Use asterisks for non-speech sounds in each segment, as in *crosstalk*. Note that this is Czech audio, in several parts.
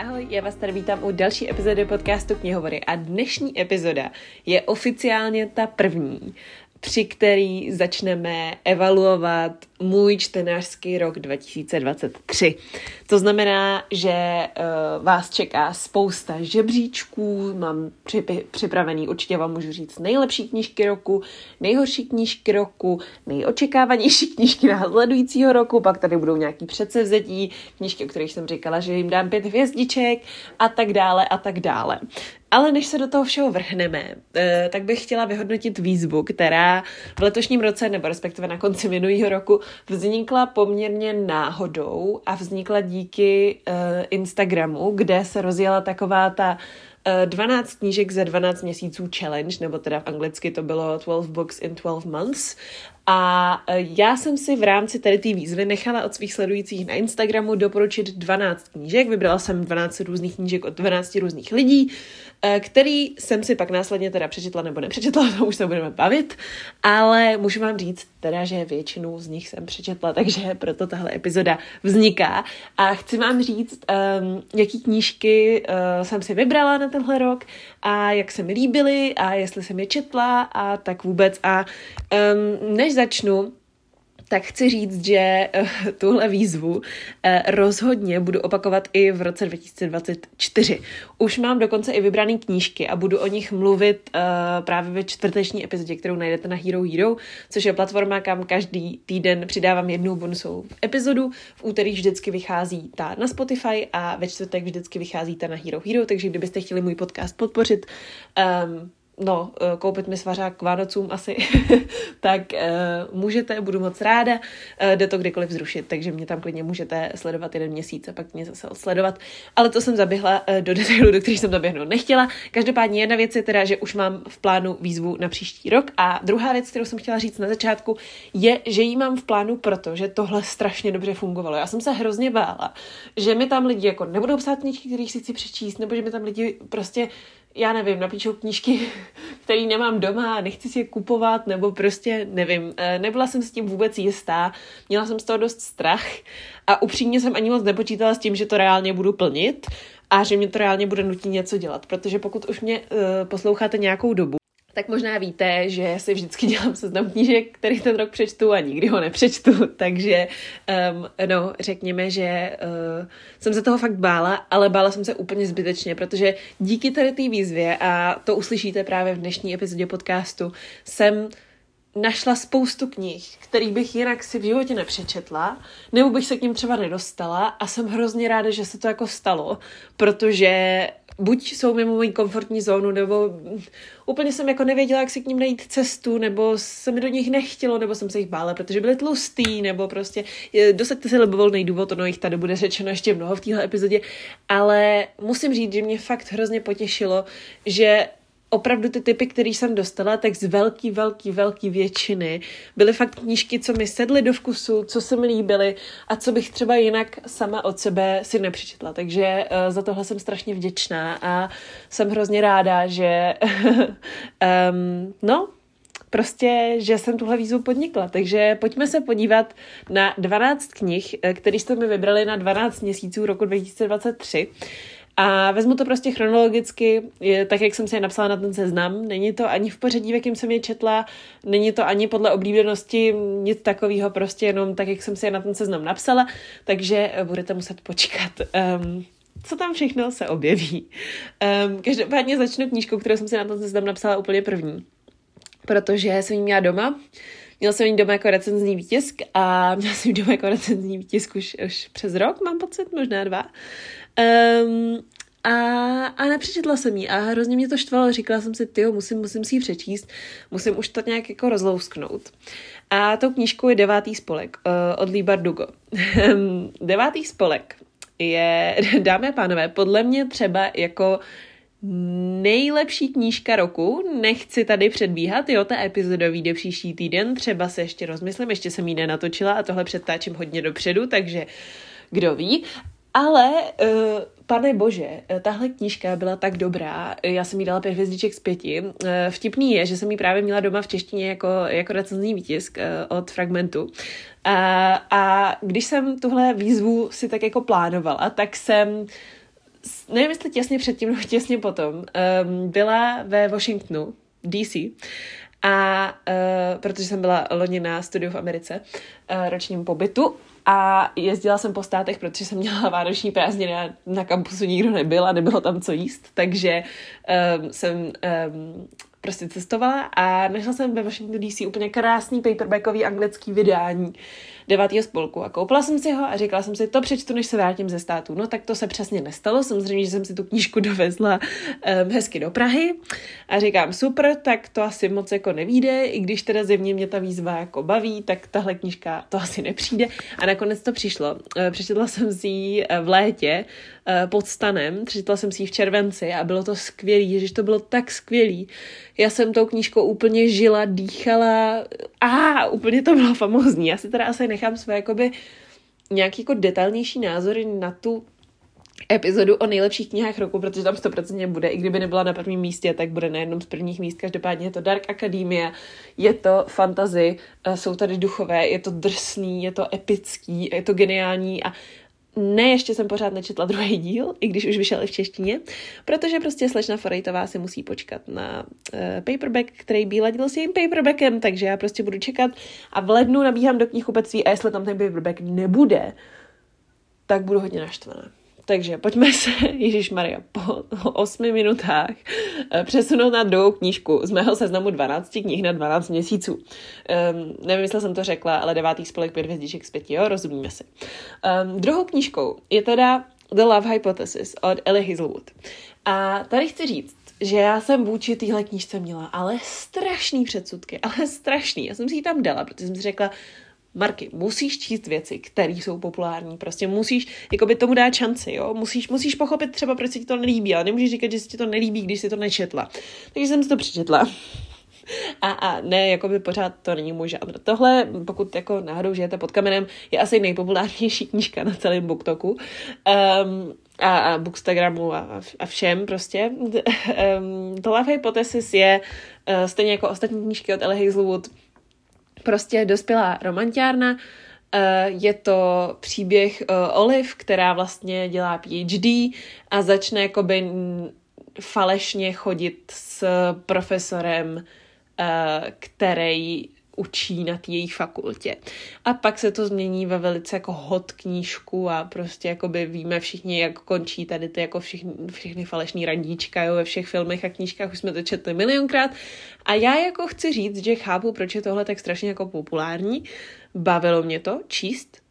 Ahoj, já vás tady vítám u další epizody podcastu Knihovory a dnešní epizoda je oficiálně ta první při který začneme evaluovat můj čtenářský rok 2023. To znamená, že uh, vás čeká spousta žebříčků, mám připravený, určitě vám můžu říct, nejlepší knížky roku, nejhorší knížky roku, nejočekávanější *laughs* knížky následujícího roku, pak tady budou nějaký předsevzetí, knížky, o kterých jsem říkala, že jim dám pět hvězdiček a tak dále a tak dále. Ale než se do toho všeho vrhneme, eh, tak bych chtěla vyhodnotit výzvu, která v letošním roce, nebo respektive na konci minulého roku, vznikla poměrně náhodou a vznikla díky eh, Instagramu, kde se rozjela taková ta 12 eh, knížek za 12 měsíců challenge, nebo teda v anglicky to bylo 12 books in 12 months. A já jsem si v rámci tady té výzvy nechala od svých sledujících na Instagramu doporučit 12 knížek. Vybrala jsem 12 různých knížek od 12 různých lidí. Eh, který jsem si pak následně teda přečetla nebo nepřečetla, *laughs* to už se budeme bavit, ale můžu vám říct teda, že většinu z nich jsem přečetla, takže proto tahle epizoda vzniká. A chci vám říct, um, jaký knížky jsem si vybrala na tenhle rok a jak se mi líbily a jestli jsem je četla a tak vůbec. A um, než začnu, tak chci říct, že uh, tuhle výzvu uh, rozhodně budu opakovat i v roce 2024. Už mám dokonce i vybrané knížky a budu o nich mluvit uh, právě ve čtvrteční epizodě, kterou najdete na Hero Hero, což je platforma, kam každý týden přidávám jednu bonusovou epizodu. V úterý vždycky vychází ta na Spotify a ve čtvrtek vždycky vychází ta na Hero Hero, takže kdybyste chtěli můj podcast podpořit, um, no, eh, koupit mi svařák k Vánocům asi, *laughs* tak uh, můžete, budu moc ráda. Uh, jde to kdykoliv zrušit, takže mě tam klidně můžete sledovat jeden měsíc a pak mě zase odsledovat. Ale to jsem zaběhla do detailu, do kterých jsem zaběhnout nechtěla. Každopádně jedna věc je teda, že už mám v plánu výzvu na příští rok a druhá věc, kterou jsem chtěla říct na začátku, je, že ji mám v plánu proto, že tohle strašně dobře fungovalo. Já jsem se hrozně bála, že mi tam lidi jako nebudou psát knížky, které si chci přečíst, nebo že mi tam lidi prostě já nevím, napíšou knížky, *laughs* které nemám doma nechci si je kupovat, nebo prostě nevím. Eh, nebyla jsem s tím vůbec jistá, měla jsem z toho dost strach a upřímně jsem ani moc nepočítala s tím, že to reálně budu plnit a že mě to reálně bude nutit něco dělat, protože pokud už mě uh, posloucháte nějakou dobu, tak možná víte, že si vždycky *laughs* dělám seznam knížek, který ten rok přečtu a nikdy ho nepřečtu, *laughs* takže um, no, řekněme, že uh, jsem se toho fakt bála, ale bála jsem se úplně zbytečně, protože díky tady té výzvě, a to uslyšíte právě v dnešní epizodě podcastu, jsem našla spoustu knih, který bych jinak si v životě nepřečetla, nebo bych se k ním třeba nedostala a jsem hrozně ráda, že se to jako stalo, protože buď jsou mimo moji komfortní zónu, nebo úplně jsem jako nevěděla, jak si k ním najít cestu, nebo se mi do nich nechtělo, nebo jsem se jich bála, protože byly tlustý, nebo prostě dosaďte si libovolný důvod, ono jich tady bude řečeno ještě mnoho v téhle epizodě, ale musím říct, že mě fakt hrozně potěšilo, že opravdu ty typy, které jsem dostala, tak z velký, velký, velký většiny byly fakt knížky, co mi sedly do vkusu, co se mi líbily a co bych třeba jinak sama od sebe si nepřečetla. Takže uh, za tohle jsem strašně vděčná a jsem hrozně ráda, že *laughs* um, no, prostě, že jsem tuhle výzvu podnikla. Takže pojďme se podívat na 12 knih, eh, které jste mi vybrali na 12 měsíců roku 2023. A vezmu to prostě chronologicky, je, tak jak jsem si je napsala na ten seznam. Není to ani v pořadí, v jakým jsem je četla, není to ani podle oblíbenosti, nic takového, prostě jenom tak, jak jsem si je na ten seznam napsala, takže eh, budete muset počkat. Um, co tam všechno se objeví. Um, každopádně začnu knížkou, kterou jsem si na ten seznam napsala úplně první, protože jsem ji měla doma. Měla jsem ji doma jako recenzní výtisk a měla jsem ji doma jako recenzní výtisk už, už přes rok, mám pocit, možná dva. Um, a, a nepřečetla jsem ji a hrozně mě to štvalo. Říkala jsem si, ty musím, musím si ji přečíst, musím už to nějak jako rozlousknout. A tou knížkou je Devátý spolek uh, od Lee Bardugo. Devátý spolek je, *laughs* dámy a pánové, podle mě třeba jako nejlepší knížka roku. Nechci tady předbíhat, jo, ta epizoda vyjde příští týden, třeba se ještě rozmyslím, ještě jsem ji nenatočila a tohle předtáčím hodně dopředu, takže kdo ví. Ale, uh, pane bože, eh, tahle knížka byla tak dobrá, já jsem jí dala pět hvězdiček z pěti. Uh, vtipný je, že jsem ji právě měla doma v češtině jako, jako recenzní výtisk od Fragmentu. A, a když jsem tuhle výzvu si tak jako plánovala, tak jsem nevím, jestli těsně předtím nebo těsně potom, um, byla ve Washingtonu, DC, a uh, protože jsem byla loni na studiu v Americe, uh, ročním pobytu, a jezdila jsem po státech, protože jsem měla *laughs* vánoční prázdniny a na kampusu nikdo nebyl a nebylo tam co jíst, takže um, jsem um, prostě cestovala a našla jsem ve Washington DC úplně krásný paperbackový anglický vydání devátého spolku a koupila jsem si ho a říkala jsem si, to přečtu, než se vrátím ze státu. No tak to se přesně nestalo, samozřejmě, že jsem si tu knížku *laughs* dovezla um, hezky do Prahy a říkám, super, tak to asi moc jako nevíde, i když teda zevně mě ta výzva jako baví, tak tahle knížka to asi nepřijde a nakonec to přišlo. Uh, přečetla jsem si ji eh, v létě pod stanem, přečetla jsem si ji v červenci a bylo to skvělý, že to bylo tak skvělý. Já jsem tou knížkou úplně žila, dýchala a úplně to bylo famózní. Já si teda asi nechám své jakoby nějaký jako detailnější názory na tu epizodu o nejlepších knihách roku, protože tam 100% bude, i kdyby nebyla na prvním místě, tak bude na jednom z prvních míst. Každopádně je to Dark Academia, je to fantasy, eh, jsou tady duchové, je to drsný, je to epický, je to geniální a ne, ještě jsem pořád nečetla druhý díl, i když už vyšel i v češtině, protože prostě slečna Forejtová si musí počkat na uh, paperback, který byl ladil s jejím paperbackem, takže já prostě budu čekat a v lednu nabíhám do knihkupectví a jestli tam ten paperback nebude, tak budu hodně naštvaná. Takže pojďme se, *laughs* Ježíš Maria, po osmi minutách eh, přesunout na druhou knížku z mého seznamu 12 knih na 12 měsíců. Um, nevím, jestli jsem to řekla, ale devátý spolek pět hvězdiček z pěti, jo, rozumíme si. Um, druhou knížkou je teda The Love Hypothesis od Ellie Hazelwood. A tady chci říct, že já jsem vůči téhle knížce měla ale strašný předsudky, ale strašný. Já jsem si ji tam dala, protože jsem si řekla, Marky, musíš číst věci, které jsou populární. Prostě musíš jako by tomu dát šanci, jo? Musíš, musíš pochopit třeba, proč se ti to nelíbí, ale nemůžeš říkat, že se ti to nelíbí, když si to nečetla. Takže jsem si to přečetla. *laughs* A, a ne, jako by pořád to není můj žánr. Tohle, pokud jako náhodou žijete pod kamenem, je asi nejpopulárnější *laughs* knížka na celém BookToku. Um, a, a Bookstagramu a, a všem prostě. Um, *laughs* The Love Hypothesis je uh, stejně jako ostatní knížky od Ellie Hazelwood prostě dospělá romantiárna, eh, je to příběh eh, Olive, která vlastně dělá PhD a začne jakoby falešně chodit s profesorem, eh, který učí na té její fakultě. A pak se to změní ve velice jako hot knížku a prostě jakoby víme všichni, jak končí tady ty jako všichni, všechny falešní randíčka, jo, ve všech filmech a knížkách, už jsme to četli milionkrát. A já jako chci říct, že chápu, proč je tohle tak strašně jako populární. Bavilo mě to číst,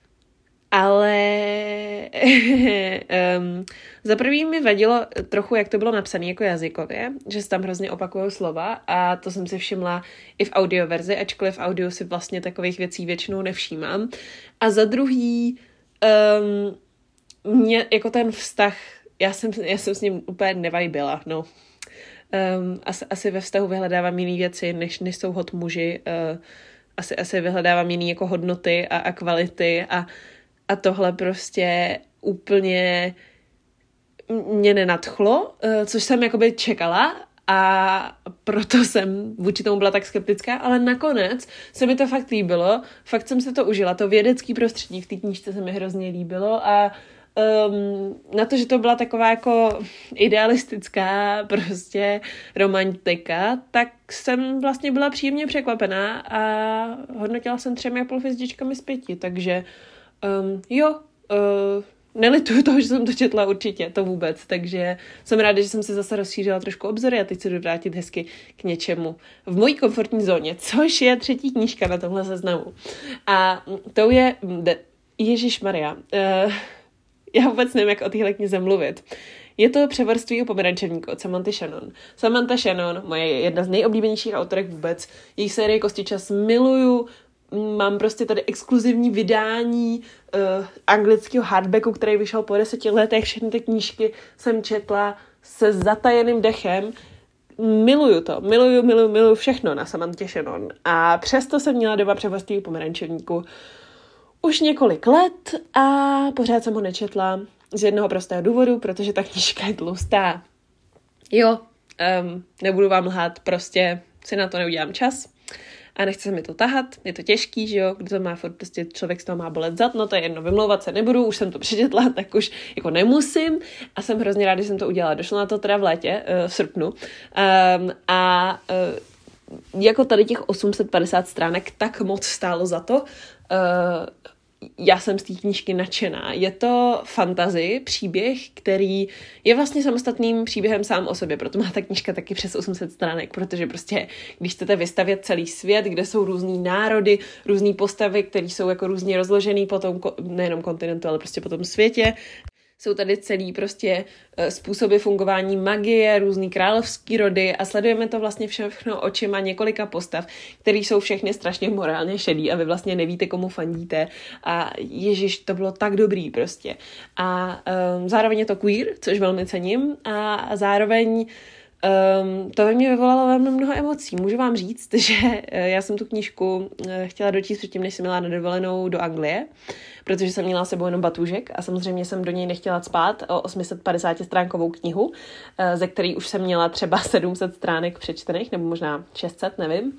ale *laughs* um, za prvý mi vadilo trochu, jak to bylo napsané jako jazykově, že se tam hrozně opakují slova a to jsem si všimla i v audioverzi, ačkoliv v audio si vlastně takových věcí většinou nevšímám. A za druhý, um, mě jako ten vztah, já jsem, já jsem s ním úplně nevajbila, no. Um, asi, asi ve vztahu vyhledávám jiné věci, než, než jsou hot muži. Uh, asi, asi vyhledávám jiné jako hodnoty a, a kvality a a tohle prostě úplně mě nenadchlo, eh, což jsem jakoby čekala a proto jsem vůči tomu byla tak skeptická, ale nakonec se mi to fakt líbilo, fakt jsem se to užila, to vědecký prostředí v té knížce se mi hrozně líbilo a um, na to, že to byla taková jako idealistická prostě romantika, tak jsem vlastně byla příjemně překvapená a hodnotila jsem třemi a půl hvězdičkami z pěti, takže Um, jo, uh, nelituju toho, že jsem to četla určitě, to vůbec, takže jsem ráda, že jsem si zase rozšířila trošku obzory a teď se jdu vrátit hezky k něčemu v mojí komfortní zóně, což je třetí knížka na tomhle seznamu. A to je Ježíš Maria. Uh, *laughs* já vůbec nevím, jak o téhle knize mluvit. Je to převrství u pomerančevníku od Samantha Shannon. Samantha Shannon, moje jedna z nejoblíbenějších autorek vůbec. Její série Kostičas miluju, mám prostě tady exkluzivní vydání uh, anglického hardbacku, který vyšel po deseti letech, všechny ty knížky jsem četla se zatajeným dechem. Miluju to, miluju, miluju, miluju všechno na Samantě Shannon. A přesto jsem měla doba převostýho pomerančovníku už několik let a pořád jsem ho nečetla z jednoho prostého důvodu, protože ta knížka je tlustá. Jo, um, nebudu vám lhát, prostě si na to neudělám čas a nechce se mi to tahat, je to těžký, že jo, kdo to má furt, prostě člověk z toho má bolet zad, no to je jedno, vymlouvat se nebudu, už jsem to *laughs* přečetla, tak už jako nemusím. A jsem hrozně ráda, že jsem to udělala. Došlo na to teda v létě, uh, v srpnu. Um, a uh, jako tady těch 850 stránek tak moc stálo za to, uh, já jsem z té knížky nadšená. Je to fantazy, příběh, který je vlastně samostatným příběhem sám o sobě, proto má ta knížka taky přes 800 stránek, protože prostě, když chcete vystavět celý svět, kde jsou různý národy, různé postavy, které jsou jako různě rozložený po tom, nejenom kontinentu, ale prostě po tom světě, jsou tady celý prostě eh, způsoby fungování magie, různý královský rody a sledujeme to vlastně všechno očima několika postav, které jsou všechny strašně morálně šedý a vy vlastně nevíte, komu fandíte a ježiš, to bylo tak dobrý prostě. A um, zároveň je to queer, což velmi cením a zároveň Um, to ve mně vyvolalo velmi mnoho emocí. Můžu vám říct, *laughs* že eh, já jsem tu knížku uh, chtěla dočíst předtím, než jsem měla na dovolenou do Anglie, protože jsem měla sebou jenom batůžek a samozřejmě jsem do něj nechtěla spát o 850 stránkovou knihu, uh, ze který už jsem měla třeba *laughs* 700 stránek přečtených, nebo možná 600, nevím.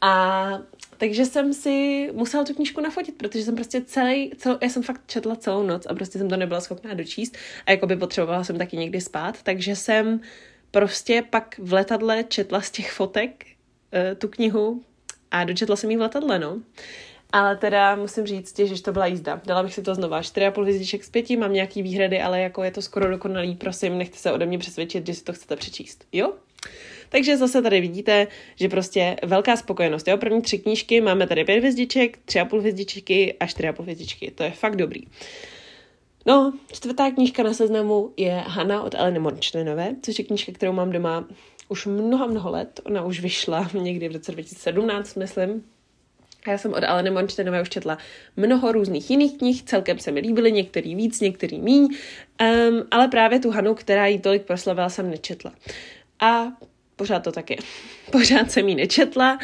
A takže jsem si musela tu knížku nafotit, protože jsem prostě celý, celou, já jsem fakt četla celou noc a prostě jsem to nebyla schopná dočíst a jako by potřebovala jsem taky někdy spát, takže jsem prostě pak v letadle četla z těch fotek uh, tu knihu a dočetla jsem ji v letadle, no. Ale teda musím říct, že to byla jízda. Dala bych si to znova. 4,5 hvězdiček z 5, mám nějaký výhrady, ale jako je to skoro dokonalý, prosím, nechte se ode mě přesvědčit, že si to chcete přečíst. Jo? Takže zase tady vidíte, že prostě velká spokojenost. Jo? První tři knížky máme tady 5 hvězdiček, 3,5 hvězdičky a 4,5 hvězdičky. To je fakt dobrý. No, čtvrtá knížka na seznamu je Hana od Eleny Morčlenové, což je knížka, kterou mám doma už mnoho, mnoho let. Ona už vyšla *laughs* někdy v roce 2017, myslím. A já jsem od Aleny Morčtenové už četla mnoho různých jiných knih, celkem se mi líbily, některý víc, některý míň, um, ale právě tu Hanu, která jí tolik proslavila, jsem nečetla. A pořád to taky. *laughs* Pořád jsem ji nečetla.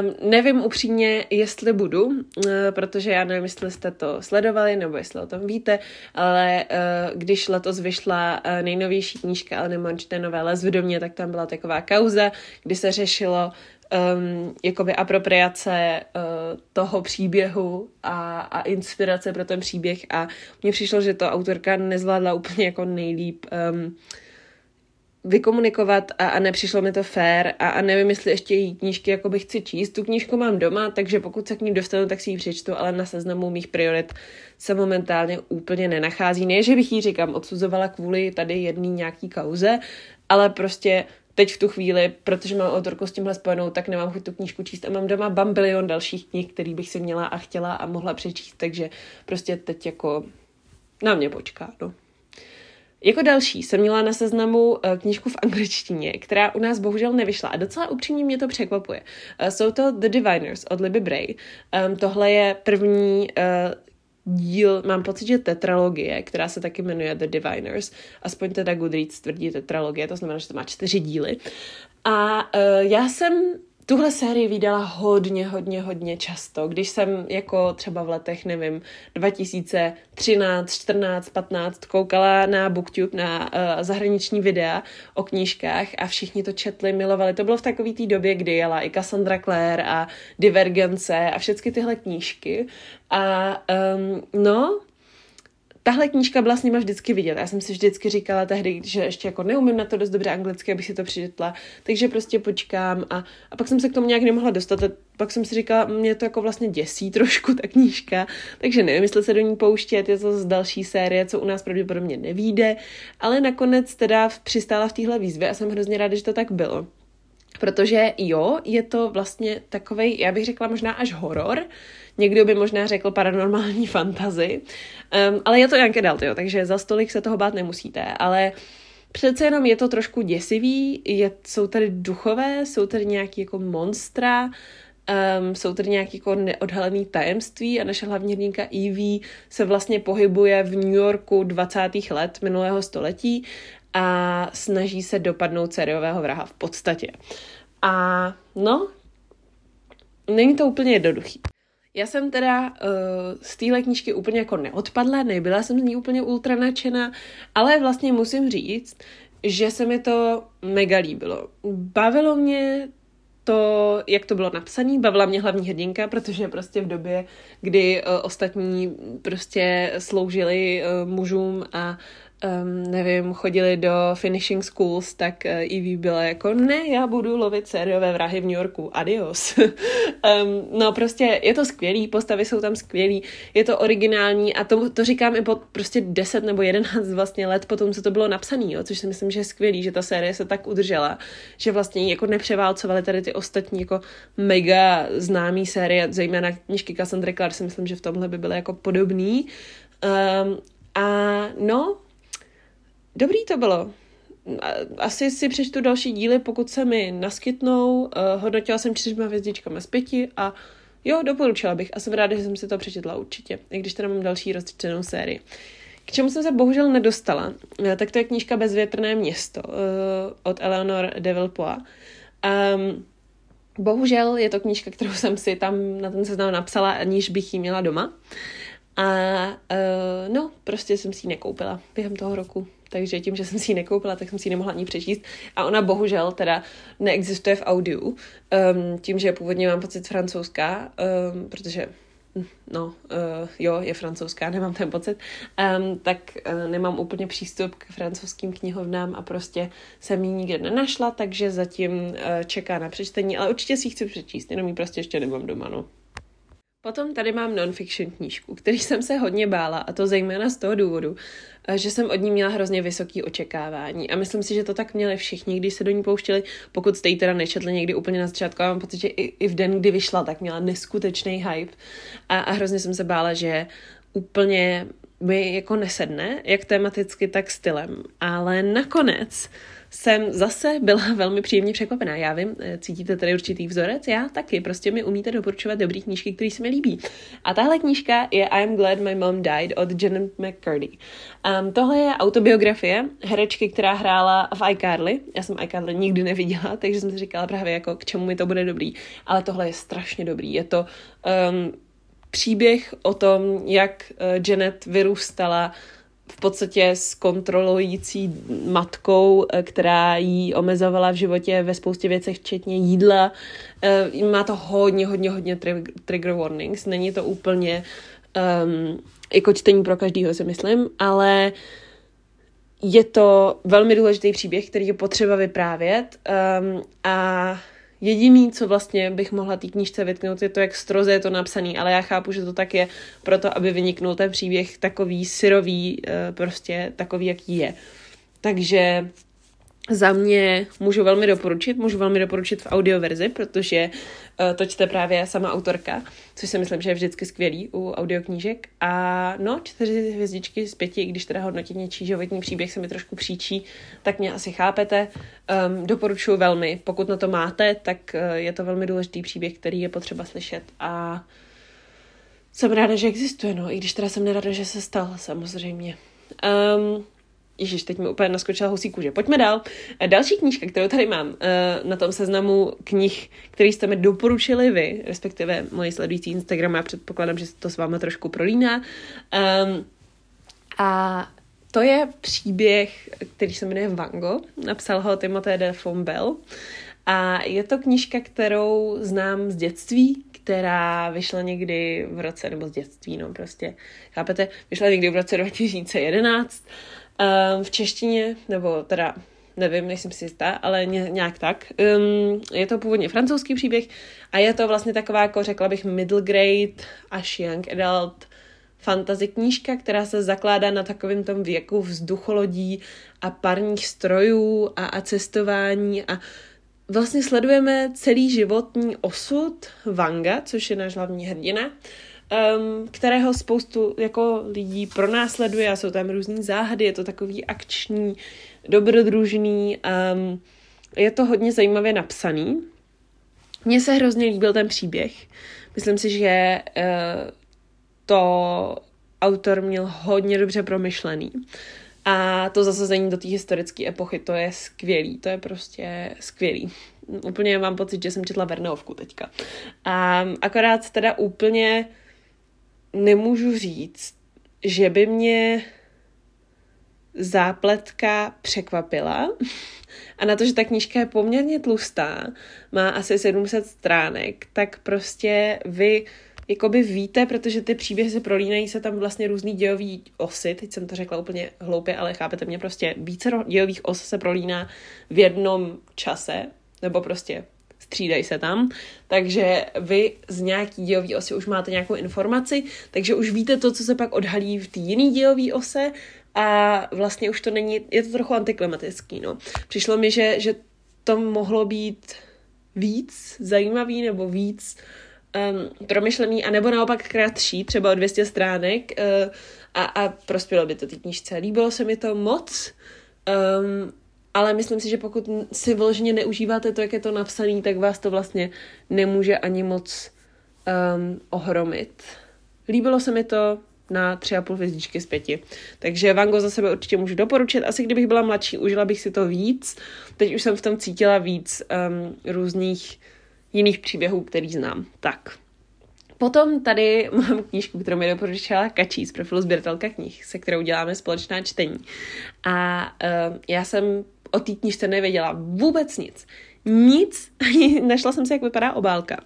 Um, nevím upřímně, jestli budu, uh, protože já nevím, jestli jste to sledovali, nebo jestli o tom víte, ale uh, když letos vyšla uh, nejnovější knížka Aleny Mončtenové Les v domě, tak tam byla taková kauza, kdy se řešilo um, jakoby apropriace uh, toho příběhu a, a inspirace pro ten příběh a mně přišlo, že to autorka nezvládla úplně jako nejlíp um, vykomunikovat a, a nepřišlo mi to fair a, a nevím, jestli ještě její knížky jakoby chci číst. Tu knížku mám doma, takže pokud se k ní dostanu, tak si ji přečtu, ale na seznamu mých priorit se momentálně úplně nenachází. Ne, že bych ji říkám odsuzovala kvůli tady jedný nějaký kauze, ale prostě teď v tu chvíli, protože mám autorku s tímhle spojenou, tak nemám chuť tu knížku číst a mám doma bambilion dalších knih, který bych si měla a chtěla a mohla přečíst, takže prostě teď jako na mě počká, no. Jako další jsem měla na seznamu eh, knížku v angličtině, která u nás bohužel nevyšla a docela upřímně mě to překvapuje. Eh, jsou to The Diviners od Libby Bray. Um, tohle je první uh, díl, mám pocit, že tetralogie, která se taky jmenuje The Diviners, aspoň teda Goodreads tvrdí tetralogie, to znamená, že to má čtyři díly. A já jsem tuhle sérii vydala hodně, hodně, hodně často. Když jsem jako třeba v letech, nevím, 2013, 14, 15 koukala na Booktube, na uh, zahraniční videa o knížkách a všichni to četli, milovali. To bylo v takové té době, kdy jela i Cassandra Clare a Divergence a všechny tyhle knížky. A um, no, tahle knížka byla s nima vždycky vidět. Já jsem si vždycky říkala tehdy, že ještě jako neumím na to dost dobře anglicky, abych si to přečetla, takže prostě počkám a, a pak jsem se k tomu nějak nemohla dostat a pak jsem si říkala, mě to jako vlastně děsí *laughs* trošku ta knížka, takže nevím, jestli se do ní pouštět, je to z další série, co u nás pravděpodobně nevíde, ale nakonec teda přistála v téhle výzvě a jsem hrozně ráda, že to tak bylo. Protože jo, je to vlastně takovej, já bych řekla možná až horor, někdo by možná řekl paranormální *laughs* fantazy, um, ale je to Janke Dalt, jo, takže za stolik se toho bát nemusíte, ale přece jenom je to trošku děsivý, je, jsou tady duchové, jsou tady nějaký jako monstra, um, jsou tady nějaké jako neodhalené tajemství a naše hlavní hrdinka Evie se vlastně pohybuje v New Yorku 20. let minulého století a snaží se dopadnout sériového vraha v podstatě. A no, není to úplně jednoduchý. Já jsem teda uh, z téhle knížky úplně jako neodpadla, nebyla jsem z ní úplně ultra nadšená, ale vlastně musím říct, že se mi to mega líbilo. Bavilo mě to, jak to bylo napsané, bavila mě hlavní hrdinka, protože prostě v době, kdy uh, ostatní prostě sloužili uh, mužům a um, nevím, chodili do finishing schools, tak Evie byla jako, ne, já budu lovit sériové vrahy v New Yorku, adios. *laughs* um, no prostě je to skvělý, postavy jsou tam skvělý, je to originální a to, to říkám i po prostě 10 nebo 11 vlastně let potom, co to bylo napsané, což si myslím, že je skvělý, že ta série se tak udržela, že vlastně jako nepřeválcovali tady ty ostatní jako mega známý série, zejména knižky Cassandra Clare si myslím, že v tomhle by byly jako podobný. Um, a no, Dobrý to bylo. Asi si přečtu další díly, pokud se mi naskytnou. Uh, hodnotila jsem čtyřma hvězdičkami z pěti a jo, doporučila bych a jsem ráda, že jsem si to přečetla určitě, i když teda mám další rozčtenou sérii. K čemu jsem se bohužel nedostala, eh, tak to je knížka Bezvětrné město uh, od Eleanor de Villepoi. Um, bohužel je to knížka, kterou jsem si tam na ten seznam napsala, aniž bych ji měla doma. A uh, no, prostě jsem si ji nekoupila během toho roku takže tím, že jsem si ji nekoupila, tak jsem si ji nemohla ani přečíst. A ona bohužel teda neexistuje v audiu, um, tím, že původně mám pocit francouzská, um, protože hm, no, uh, jo, je francouzská, *laughs* nemám ten pocit, um, tak uh, nemám úplně přístup k francouzským knihovnám a prostě jsem ji nikde nenašla, takže zatím uh, čeká na přečtení, ale určitě si ji chci přečíst, jenom ji prostě ještě nemám doma, no. Potom tady mám non-fiction knížku, který jsem se hodně bála, a to zejména z toho důvodu, eh, že jsem od ní měla hrozně vysoké očekávání. A myslím si, že to tak měli všichni, když se do ní pouštěli, pokud jste ji teda nečetli někdy úplně na začátku. A mám pocit, že i, i v den, kdy vyšla, tak měla neskutečný hype. A, a hrozně jsem se bála, že úplně mi jako nesedne, jak tematicky, tak stylem. Ale nakonec jsem zase byla *laughs* velmi příjemně překvapená. Já vím, eh, cítíte tady určitý vzorec, já taky, prostě mi umíte doporučovat dobrý knížky, které se mi líbí. A tahle knížka je I'm Glad My Mom Died od Janet McCurdy. Um, tohle je autobiografie herečky, která hrála v iCarly. Já jsem iCarly nikdy neviděla, *laughs* takže jsem si říkala právě jako k čemu mi to bude dobrý. Ale tohle je strašně dobrý. Je to um, příběh o tom, jak uh, Janet vyrůstala v podstatě s kontrolující matkou, eh, která jí omezovala v životě ve spoustě věcech, včetně jídla. Eh, má to hodně, hodně, hodně trigger warnings. Není to úplně um, jako čtení pro každýho, si myslím, ale je to velmi důležitý příběh, který je potřeba vyprávět um, a Jediný, co vlastně bych mohla té knížce vytknout, je to, jak stroze je to napsaný, ale já chápu, že to tak je proto, aby vyniknul ten příběh takový syrový, eh, prostě takový, jaký je. Takže za mě můžu velmi doporučit, můžu velmi doporučit v audioverzi, protože to čte právě sama autorka, což si myslím, že je vždycky skvělý u audioknížek. A no, čtyři hvězdičky z pěti, když teda hodnotit něčí životní příběh se mi trošku příčí, tak mě asi chápete. Um, doporučuji velmi, pokud na to máte, tak uh, je to velmi důležitý příběh, který je potřeba slyšet a jsem ráda, že existuje, no, i když teda jsem nerada, že se stal, samozřejmě. Um, Ježíš, teď mi úplně naskočila husí kůže. Pojďme dál. Další knížka, kterou tady mám eh, na tom seznamu knih, který jste mi doporučili vy, respektive moji sledující Instagram, já předpokládám, že se to s vámi trošku prolíná. Um, a to je příběh, který se jmenuje Vango. Napsal ho Timothée de Fombel. A je to knížka, kterou znám z dětství, která vyšla někdy v roce, nebo z dětství, no prostě, chápete, vyšla někdy v roce 2011 um, v češtině, nebo teda nevím, nejsem si jistá, ale ně, nějak tak. Um, je to původně francouzský příběh a je to vlastně taková, jako řekla bych, middle grade až young adult fantasy knížka, která se zakládá na takovém tom věku vzducholodí a parních strojů a, a cestování a vlastně sledujeme celý životní osud Vanga, což je náš hlavní hrdina, um, kterého spoustu jako lidí pronásleduje a jsou tam různý záhady, je to takový akční, dobrodružný, um, je to hodně zajímavě napsaný. Mně se hrozně líbil ten příběh. Myslím si, že uh, to autor měl hodně dobře promyšlený. A to zasazení do té historické epochy, to je skvělý, to je prostě skvělý. Úplně mám pocit, že jsem četla Verneovku teďka. A akorát teda úplně nemůžu říct, že by mě zápletka překvapila. A na to, že ta knížka je poměrně tlustá, má asi 700 stránek, tak prostě vy jakoby víte, protože ty příběhy se prolínají se tam vlastně různý dějový osy, teď jsem to řekla úplně hloupě, ale chápete mě, prostě více dějových os se prolíná v jednom čase, nebo prostě střídají se tam, takže vy z nějaký dějový osy už máte nějakou informaci, takže už víte to, co se pak odhalí v té jiný dějový ose a vlastně už to není, je to trochu antiklimatický, no. Přišlo mi, že, že to mohlo být víc zajímavý nebo víc um, promyšlený, anebo naopak kratší, třeba o 200 stránek uh, a, a prospělo by to té knížce. Líbilo se mi to moc, um, ale myslím si, že pokud si vložně neužíváte to, jak je to napsané, tak vás to vlastně nemůže ani moc um, ohromit. Líbilo se mi to na tři a půl hvězdičky z pěti. Takže Van Gogh za sebe určitě můžu doporučit. Asi kdybych byla mladší, užila bych si to víc. Teď už jsem v tom cítila víc um, různých jiných příběhů, který znám. Tak. Potom tady *laughs* mám knížku, kterou mi doporučila Kačí z profilu sběratelka knih, se kterou děláme společná čtení. A uh, já jsem o té knižce nevěděla vůbec nic. Nic, *laughs* našla jsem si, jak vypadá obálka.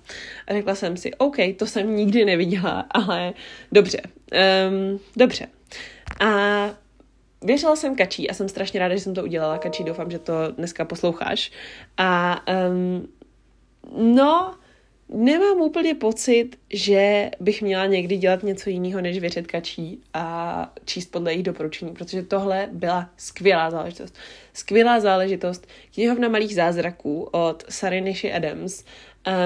A řekla jsem si, OK, to jsem nikdy neviděla, *laughs* ale dobře, um, dobře. A věřila jsem Kačí a jsem strašně ráda, že jsem to udělala. Kačí, doufám, že to dneska posloucháš. A um, no, nemám úplně pocit, že bych měla někdy dělat něco jiného, než věřit kačí a číst podle jejich doporučení, protože tohle byla skvělá záležitost. Skvělá záležitost. Knihovna malých zázraků od Sary Nishi Adams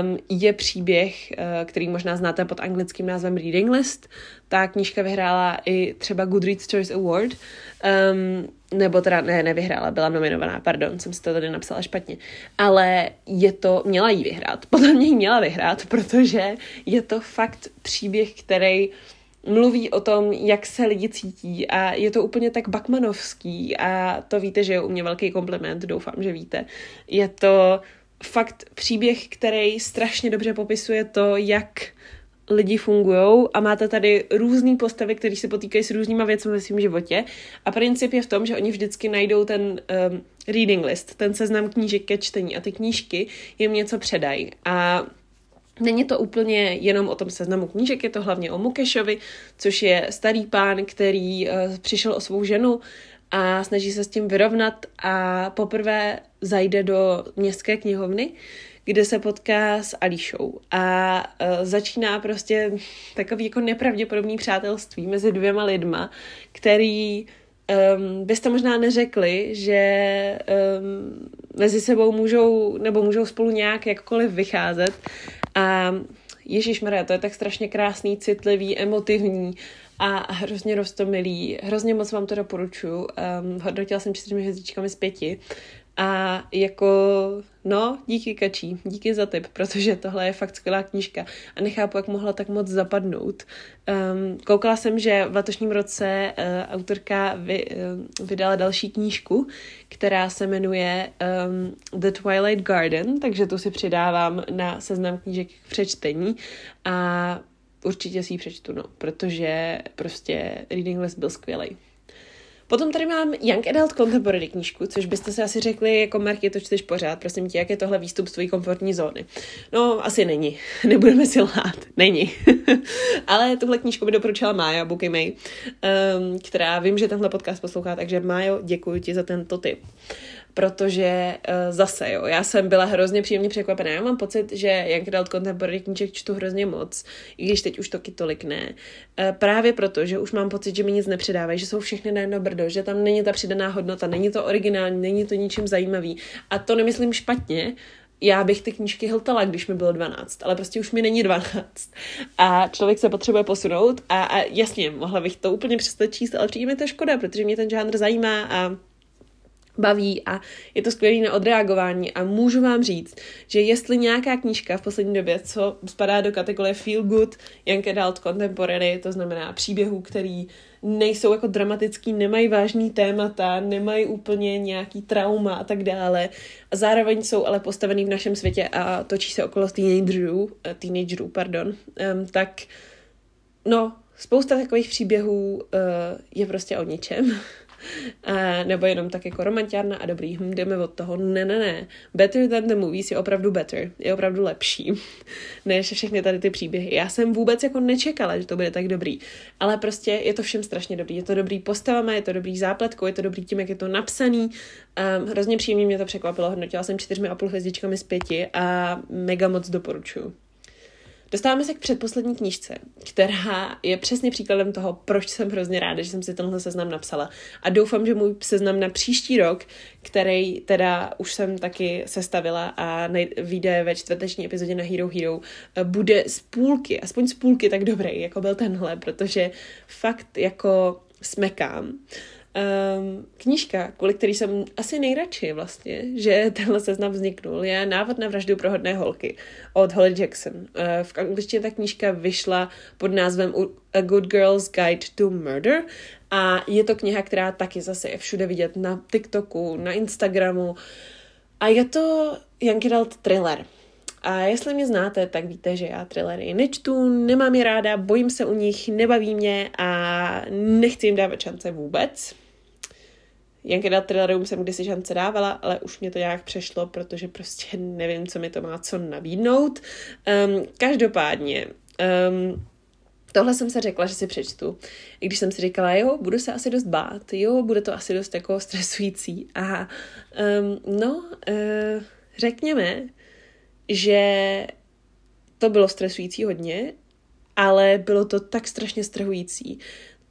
um, je příběh, uh, který možná znáte pod anglickým názvem Reading List. Ta knížka vyhrála i třeba Goodreads Choice Award. Um, nebo teda ne, nevyhrála, byla nominovaná, pardon, jsem si to tady napsala špatně, ale je to, měla jí vyhrát, *laughs* podle mě jí měla vyhrát, protože je to fakt příběh, který mluví o tom, jak se lidi cítí. A je to úplně tak bakmanovský a to víte, že je u mě velký kompliment, doufám, že víte. Je to fakt příběh, který strašně dobře popisuje to, jak lidi fungují a máte tady různé postavy, které se potýkají s různýma věcmi ve svém životě. A princip je v tom, že oni vždycky najdou ten um, reading list, ten seznam knížek ke čtení a ty knížky jim něco předají. A Není to úplně jenom o tom seznamu knížek, je to hlavně o Mukešovi, což je starý pán, který uh, přišel o svou ženu a snaží se s tím vyrovnat a poprvé zajde do městské knihovny, kde se potká s Alíšou a uh, začíná prostě takový jako nepravděpodobný přátelství mezi dvěma lidma, který um, byste možná neřekli, že um, mezi sebou můžou, nebo můžou spolu nějak jakkoliv vycházet a Ježíš Maria, to je tak strašně krásný, citlivý, emotivní a hrozně rostomilý. Hrozně moc vám to doporučuji. Um, hodnotila jsem čtyřmi hvězdičkami z pěti a jako, no, díky Kačí, díky za tip, protože tohle je fakt skvělá knížka a nechápu, jak mohla tak moc zapadnout. Um, koukala jsem, že v letošním roce uh, autorka vy, uh, vydala další knížku, která se jmenuje um, The Twilight Garden, takže tu si přidávám na seznam knížek k přečtení a určitě si ji přečtu, no, protože prostě Reading List byl skvělý. Potom tady mám Young Adult Contemporary knížku, což byste si asi řekli, jako Marky, to čteš pořád, prosím tě, jak je tohle výstup z tvojí komfortní zóny. No, asi není. *laughs* Nebudeme si lhát. Není. *laughs* Ale tuhle knížku mi doporučila Mája May, um, která vím, že tenhle podcast poslouchá, takže Májo, děkuji ti za tento tip protože uh, zase, jo, já jsem byla hrozně příjemně překvapená. Já mám pocit, že Young Adult Contemporary knížek čtu hrozně moc, i když teď už toky tolik ne. Uh, právě proto, že už mám pocit, že mi nic nepředávají, že jsou všechny na jedno brdo, že tam není ta přidaná hodnota, není to originální, není to ničím zajímavý. A to nemyslím špatně, já bych ty knížky hltala, když mi bylo 12, ale prostě už mi není 12. A člověk se potřebuje posunout a, a jasně, mohla bych to úplně přestat číst, ale přijde mi to škoda, protože mě ten žánr zajímá a baví a je to skvělé na odreagování a můžu vám říct, že jestli nějaká knížka v poslední době, co spadá do kategorie feel good, young adult contemporary, to znamená příběhů, který nejsou jako dramatický, nemají vážný témata, nemají úplně nějaký trauma a tak dále. A zároveň jsou ale postavený v našem světě a točí se okolo teenagerů, eh, teenagerů, pardon, um, tak no, spousta takových příběhů uh, je prostě o ničem. *laughs* a, nebo jenom tak jako romantiárna a dobrý, hm, jdeme od toho. Ne, ne, ne. Better than the movies je opravdu better, je opravdu lepší *laughs* než všechny tady ty příběhy. Já jsem vůbec jako nečekala, že to bude tak dobrý, ale prostě je to všem strašně dobrý. Je to dobrý postavama, je to dobrý zápletkou, je to dobrý tím, jak je to napsaný. Um, hrozně příjemně mě to překvapilo, hodnotila jsem čtyřmi a půl hvězdičkami z pěti a mega moc doporučuju. Dostáváme se k předposlední knížce, která je přesně příkladem toho, proč jsem hrozně ráda, že jsem si tenhle seznam napsala. A doufám, že můj seznam na příští rok, který teda už jsem taky sestavila a vyjde ve čtvrteční epizodě na Hero Hero, bude z půlky, aspoň z půlky tak dobrý, jako byl tenhle, protože fakt jako smekám. Um, knížka, kvůli který jsem asi nejradši vlastně, že tenhle seznam vzniknul, je Návod na vraždu pro hodné holky od Holly Jackson. Uh, v angličtině ta knížka vyšla pod názvem A Good Girl's Guide to Murder a je to kniha, která taky zase je všude vidět na TikToku, na Instagramu a je to Yankee Adult thriller. A jestli mě znáte, tak víte, že já thrillery nečtu, nemám je ráda, bojím se u nich, nebaví mě a nechci jim dávat šance vůbec. Yankee Thrillerům jsem kdysi šance dávala, ale už mě to nějak přešlo, protože prostě nevím, co mi to má co nabídnout. Um, každopádně, um, Tohle jsem se řekla, že si přečtu. I když jsem si říkala, jo, budu se asi dost bát, jo, bude to asi dost jako stresující. A um, no, uh, řekněme, že to bylo stresující hodně, ale bylo to tak strašně strhující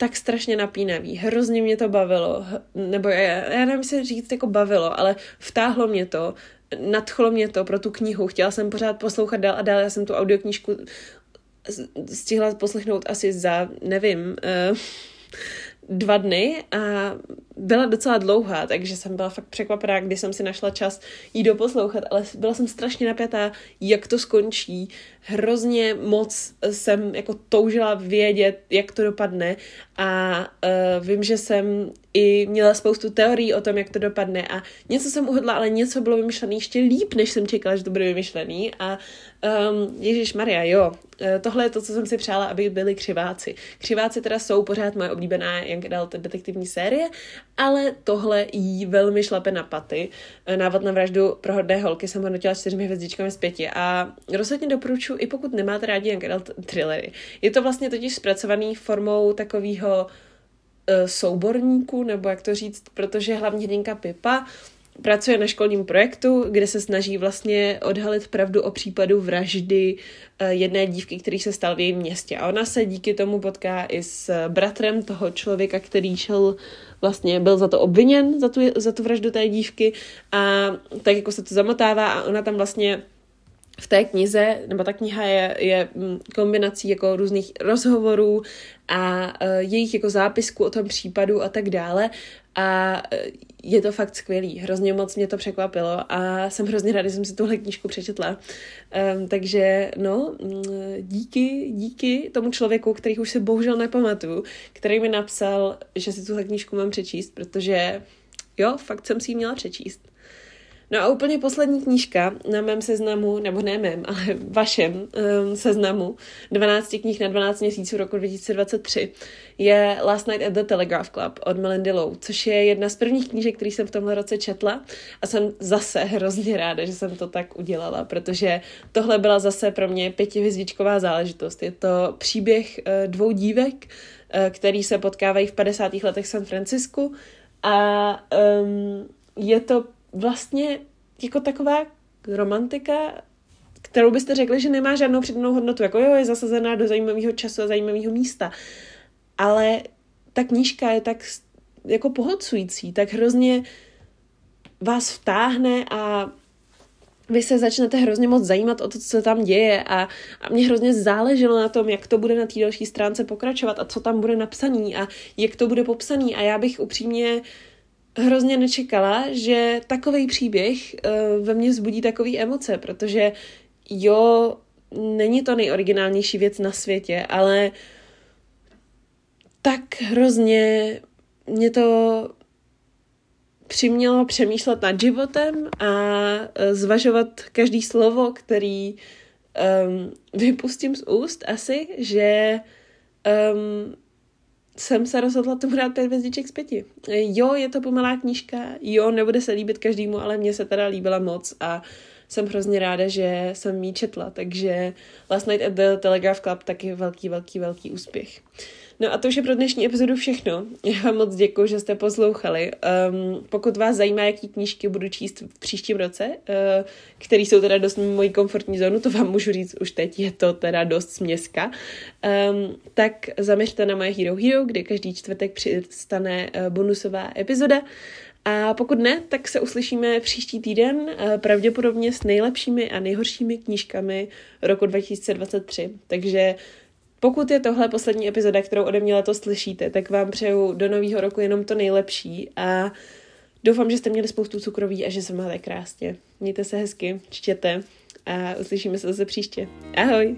tak strašně napínavý. Hrozně mě to bavilo. Nebo já, já nevím, si říct jako bavilo, ale vtáhlo mě to, nadchlo mě to pro tu knihu. Chtěla jsem pořád poslouchat dál a dál. Já jsem tu audioknížku stihla poslechnout asi za, nevím, uh, dva dny a byla docela dlouhá, takže jsem byla fakt překvapená, když jsem si našla čas jí doposlouchat, ale byla jsem strašně napjatá, jak to skončí. Hrozně moc jsem jako toužila vědět, jak to dopadne a uh, vím, že jsem i měla spoustu teorií o tom, jak to dopadne a něco jsem uhodla, ale něco bylo vymyšlené ještě líp, než jsem čekala, že to bude vymyšlený a um, Ježíš Maria, jo, e, tohle je to, co jsem si přála, aby byli křiváci. Křiváci teda jsou pořád moje oblíbená Young Adult detektivní série, ale tohle jí velmi šlape na paty. E, návod na vraždu pro hodné holky jsem hodnotila čtyřmi hvězdičkami z pěti a rozhodně doporučuji, i pokud nemáte rádi Young Adult thrillery. Je to vlastně totiž zpracovaný formou takového uh, souborníku, nebo jak to říct, protože hlavní hrdinka Pipa pracuje na školním projektu, kde se snaží vlastně odhalit pravdu o případu vraždy eh, jedné dívky, který se stal v jejím městě. A ona se díky tomu potká i s bratrem toho člověka, který šel vlastně byl za to obviněn, za tu, za tu vraždu té dívky a tak jako se to zamotává a ona tam vlastně v té knize, nebo ta kniha je, je mm, kombinací jako různých rozhovorů a uh, jejich jako zápisků o tom případu a tak dále a uh, je to fakt skvělý, hrozně moc mě to překvapilo a jsem hrozně ráda, že jsem si tuhle knížku přečetla. Um, takže no, mm, díky, díky tomu člověku, který už se bohužel nepamatuju, který mi napsal, že si tuhle knížku mám přečíst, protože jo, fakt jsem si ji měla přečíst. No a úplně poslední knížka na mém seznamu, nebo ne mém, ale *laughs* vašem um, seznamu 12 knih na 12 měsíců roku 2023 je Last Night at the Telegraph Club od Melindy Lowe, což je jedna z prvních knížek, který jsem v tomhle roce četla a jsem zase *laughs* hrozně ráda, že jsem to tak udělala, protože tohle byla zase pro mě pětihvězdičková záležitost. Je to příběh uh, dvou dívek, uh, který se potkávají v 50. letech San Francisku a um, je to vlastně jako taková romantika, kterou byste řekli, že nemá žádnou přidanou hodnotu, jako jo, je zasazená do zajímavého času a zajímavého místa. Ale ta knížka je tak jako pohodcující, tak hrozně vás vtáhne a vy se začnete hrozně moc zajímat o to, co tam děje. A, a mě hrozně záleželo na tom, jak to bude na té další stránce pokračovat a co tam bude napsaný a jak to bude popsaný. A já bych upřímně uh, hrozně nečekala, že takový příběh uh, ve mně vzbudí takové emoce, protože jo, není to nejoriginálnější věc na světě, ale tak hrozně mě to přimělo přemýšlet nad životem a eh, zvažovat každý slovo, který um, vypustím z úst asi, že um, jsem se rozhodla tomu dát pět hvězdiček z pěti. Jo, je to pomalá knížka, jo, nebude se líbit každému, ale mně se teda líbila moc a jsem hrozně ráda, že jsem ji četla, takže Last Night at the Telegraph Club taky velký, velký, velký úspěch. No a to už je pro dnešní epizodu všechno. Já vám moc děkuji, že jste poslouchali. Um, pokud vás zajímá, jaký knížky budu číst v příštím roce, uh, které jsou teda dost mojí komfortní zónu, to vám můžu říct už teď, je to teda dost směska, um, tak zaměřte na moje Hero Hero, kde každý čtvrtek přistane uh, bonusová epizoda. A pokud ne, tak se uslyšíme příští týden, uh, pravděpodobně s nejlepšími a nejhoršími knížkami roku 2023. Takže pokud je tohle poslední epizoda, kterou ode mě letos slyšíte, tak vám přeju do nového roku jenom to nejlepší a doufám, že jste měli spoustu cukroví a že se máte krásně. Mějte se hezky, čtěte a uslyšíme se zase příště. Ahoj!